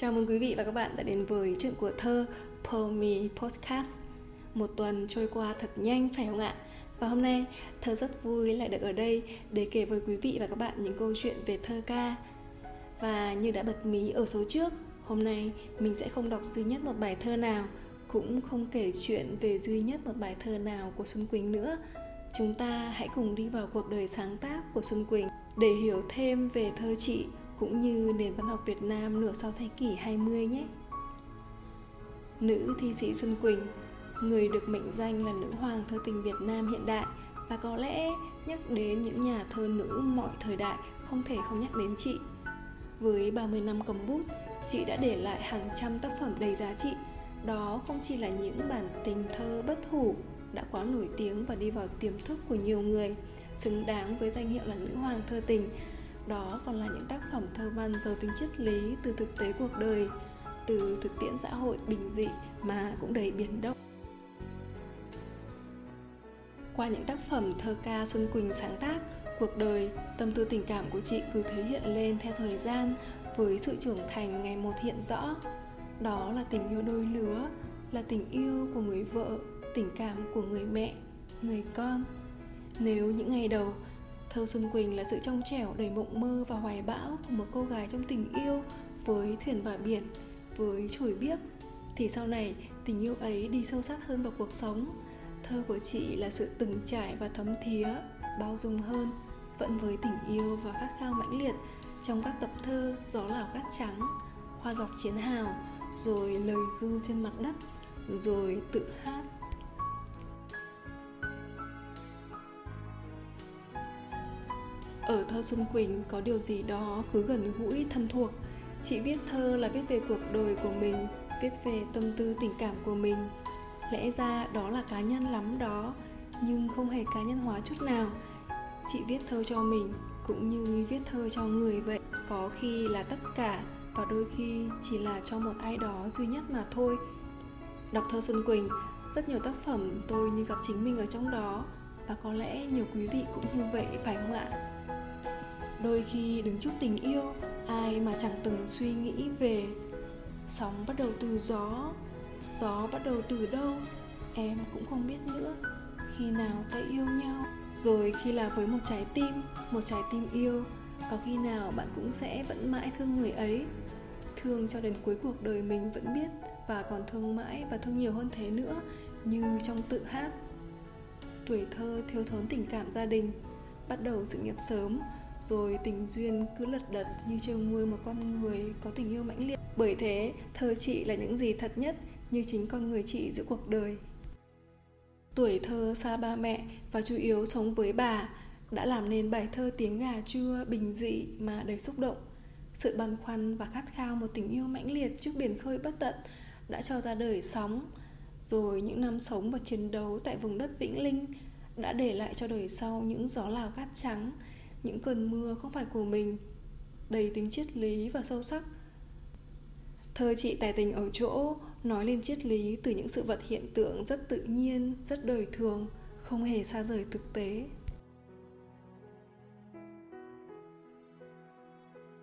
Chào mừng quý vị và các bạn đã đến với chuyện của thơ Pomi Podcast. Một tuần trôi qua thật nhanh phải không ạ? Và hôm nay thơ rất vui lại được ở đây để kể với quý vị và các bạn những câu chuyện về thơ ca. Và như đã bật mí ở số trước, hôm nay mình sẽ không đọc duy nhất một bài thơ nào Cũng không kể chuyện về duy nhất một bài thơ nào của Xuân Quỳnh nữa. Chúng ta hãy cùng đi vào cuộc đời sáng tác của Xuân Quỳnh để hiểu thêm về thơ chị cũng như nền văn học Việt Nam nửa sau thế kỷ 20 nhé. Nữ thi sĩ Xuân Quỳnh, người được mệnh danh là nữ hoàng thơ tình Việt Nam hiện đại và có lẽ nhắc đến những nhà thơ nữ mọi thời đại không thể không nhắc đến chị. Với 30 năm cầm bút, chị đã để lại hàng trăm tác phẩm đầy giá trị. Đó không chỉ là những bản tình thơ bất hủ đã quá nổi tiếng và đi vào tiềm thức của nhiều người, xứng đáng với danh hiệu là nữ hoàng thơ tình đó còn là những tác phẩm thơ văn giàu tính triết lý từ thực tế cuộc đời từ thực tiễn xã hội bình dị mà cũng đầy biến động qua những tác phẩm thơ ca Xuân Quỳnh sáng tác, cuộc đời, tâm tư tình cảm của chị cứ thể hiện lên theo thời gian với sự trưởng thành ngày một hiện rõ. Đó là tình yêu đôi lứa, là tình yêu của người vợ, tình cảm của người mẹ, người con. Nếu những ngày đầu Thơ Xuân Quỳnh là sự trong trẻo đầy mộng mơ và hoài bão của một cô gái trong tình yêu với thuyền và biển, với chổi biếc. Thì sau này, tình yêu ấy đi sâu sắc hơn vào cuộc sống. Thơ của chị là sự từng trải và thấm thía, bao dung hơn, vẫn với tình yêu và khát khao mãnh liệt trong các tập thơ Gió lào cát trắng, Hoa dọc chiến hào, rồi lời du trên mặt đất, rồi tự hát Ở thơ Xuân Quỳnh có điều gì đó cứ gần gũi thân thuộc. Chị viết thơ là viết về cuộc đời của mình, Viết về tâm tư tình cảm của mình. Lẽ ra đó là cá nhân lắm đó, Nhưng không hề cá nhân hóa chút nào. Chị viết thơ cho mình, Cũng như viết thơ cho người vậy. Có khi là tất cả, Và đôi khi chỉ là cho một ai đó duy nhất mà thôi. Đọc thơ Xuân Quỳnh, Rất nhiều tác phẩm tôi như gặp chính mình ở trong đó. Và có lẽ nhiều quý vị cũng như vậy, phải không ạ? Đôi khi đứng trước tình yêu, ai mà chẳng từng suy nghĩ về. Sóng bắt đầu từ gió gió bắt đầu từ đâu, em cũng không biết nữa. Khi nào ta yêu nhau? Rồi khi là với một trái tim, một trái tim yêu, có khi nào bạn cũng sẽ vẫn mãi thương người ấy. Thương cho đến cuối cuộc đời mình vẫn biết, và còn thương mãi và thương nhiều hơn thế nữa, như trong tự hát. Tuổi thơ thiếu thốn tình cảm gia đình, bắt đầu sự nghiệp sớm rồi tình duyên cứ lật đật như trêu nuôi một con người có tình yêu mãnh liệt. Bởi thế, thơ chị là những gì thật nhất như chính con người chị giữa cuộc đời. Tuổi thơ xa ba mẹ và chủ yếu sống với bà đã làm nên bài thơ tiếng gà chua, bình dị mà đầy xúc động. Sự băn khoăn và khát khao một tình yêu mãnh liệt trước biển khơi bất tận đã cho ra đời sóng. Rồi những năm sống và chiến đấu tại vùng đất vĩnh linh đã để lại cho đời sau những gió lào cát trắng những cơn mưa không phải của mình, đầy tính triết lý và sâu sắc. Thơ chị tài tình ở chỗ, nói lên triết lý từ những sự vật hiện tượng rất tự nhiên, rất đời thường, không hề xa rời thực tế.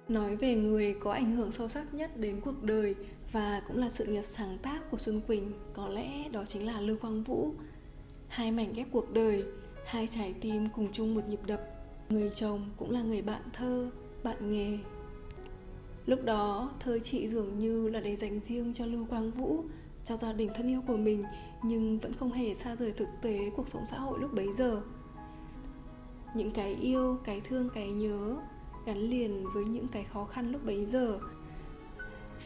Nói về người có ảnh hưởng sâu sắc nhất đến cuộc đời và cũng là sự nghiệp sáng tác của Xuân Quỳnh, có lẽ đó chính là Lưu Quang Vũ. Hai mảnh ghép cuộc đời, hai trái tim cùng chung một nhịp đập. Người chồng cũng là người bạn thơ, bạn nghề. Lúc đó thơ chị dường như là để dành riêng cho Lưu Quang Vũ Cho gia đình thân yêu của mình Nhưng vẫn không hề xa rời thực tế cuộc sống xã hội lúc bấy giờ. Những cái yêu, cái thương, cái nhớ Gắn liền với những cái khó khăn lúc bấy giờ.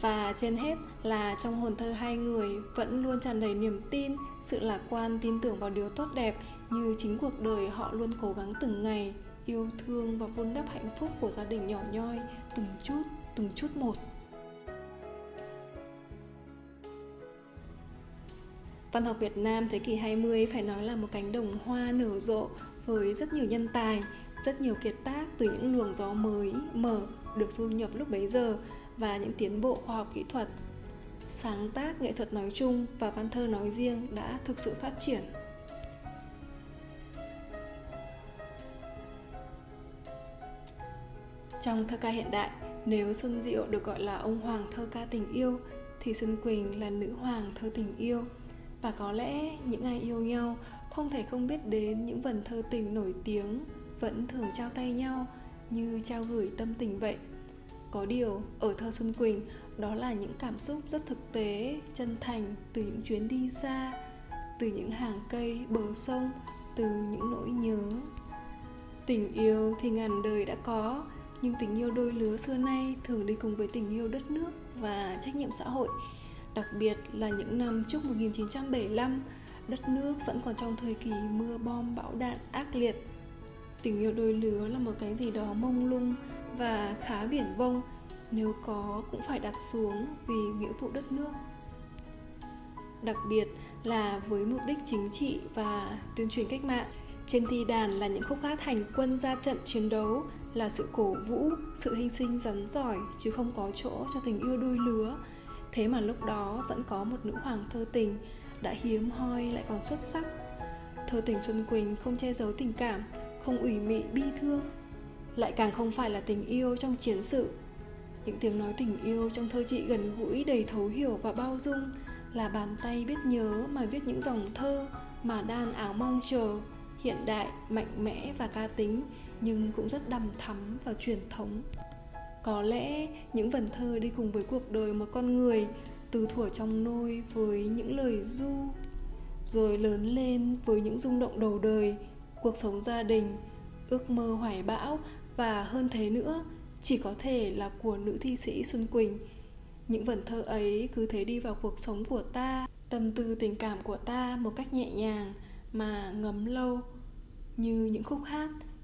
Và trên hết là trong hồn thơ hai người vẫn luôn tràn đầy niềm tin, sự lạc quan tin tưởng vào điều tốt đẹp như chính cuộc đời họ luôn cố gắng từng ngày yêu thương và vun đắp hạnh phúc của gia đình nhỏ nhoi từng chút, từng chút một. Văn học Việt Nam thế kỷ 20 phải nói là một cánh đồng hoa nở rộ với rất nhiều nhân tài, rất nhiều kiệt tác từ những luồng gió mới, mở được du nhập lúc bấy giờ và những tiến bộ khoa học kỹ thuật. Sáng tác nghệ thuật nói chung và văn thơ nói riêng đã thực sự phát triển. Trong thơ ca hiện đại, Nếu Xuân Diệu được gọi là ông hoàng thơ ca tình yêu thì Xuân Quỳnh là nữ hoàng thơ tình yêu. Và có lẽ những ai yêu nhau không thể không biết đến những vần thơ tình nổi tiếng vẫn thường trao tay nhau như trao gửi tâm tình vậy. Có điều, ở thơ Xuân Quỳnh, đó là những cảm xúc rất thực tế, chân thành từ những chuyến đi xa, từ những hàng cây, bờ sông, từ những nỗi nhớ. Tình yêu thì ngàn đời đã có, nhưng tình yêu đôi lứa xưa nay thường đi cùng với tình yêu đất nước và trách nhiệm xã hội. Đặc biệt là những năm trước 1975, đất nước vẫn còn trong thời kỳ mưa bom bão đạn ác liệt. Tình yêu đôi lứa là một cái gì đó mông lung và khá viển vông, nếu có cũng phải đặt xuống vì nghĩa vụ đất nước. Đặc biệt là với mục đích chính trị và tuyên truyền cách mạng, trên thi đàn là những khúc hát hành quân ra trận chiến đấu là sự cổ vũ, sự hy sinh rắn giỏi chứ không có chỗ cho tình yêu đôi lứa. Thế mà lúc đó vẫn có một nữ hoàng thơ tình đã hiếm hoi lại còn xuất sắc. Thơ tình Xuân Quỳnh không che giấu tình cảm, không ủy mị bi thương, lại càng không phải là tình yêu trong chiến sự. Những tiếng nói tình yêu trong thơ chị gần gũi đầy thấu hiểu và bao dung là bàn tay biết nhớ mà viết những dòng thơ mà đan áo mong chờ, hiện đại, mạnh mẽ và ca tính nhưng cũng rất đằm thắm và truyền thống. Có lẽ những vần thơ đi cùng với cuộc đời một con người, từ thuở trong nôi với những lời du rồi lớn lên với những rung động đầu đời, cuộc sống gia đình, ước mơ hoài bão và hơn thế nữa, chỉ có thể là của nữ thi sĩ xuân quỳnh những vần thơ ấy cứ thế đi vào cuộc sống của ta, tâm tư tình cảm của ta một cách nhẹ nhàng mà ngấm lâu, như những khúc hát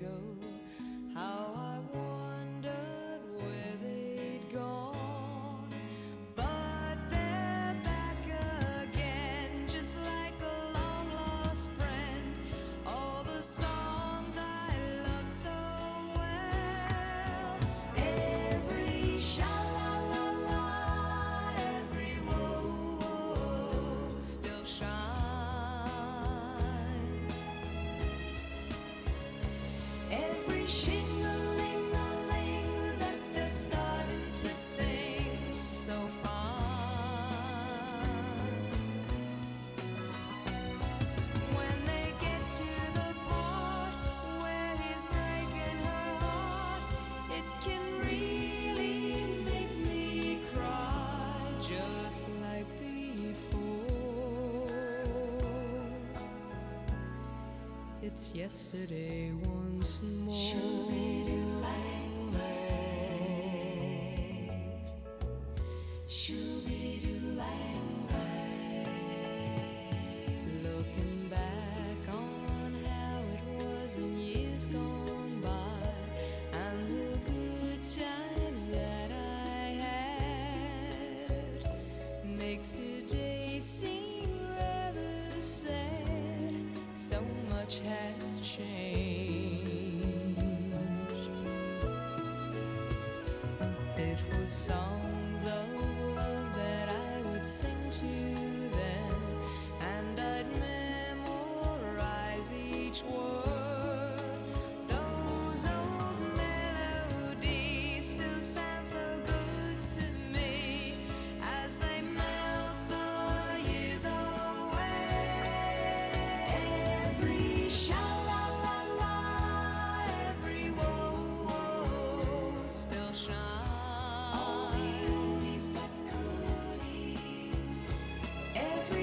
go. It's yesterday once more. Looking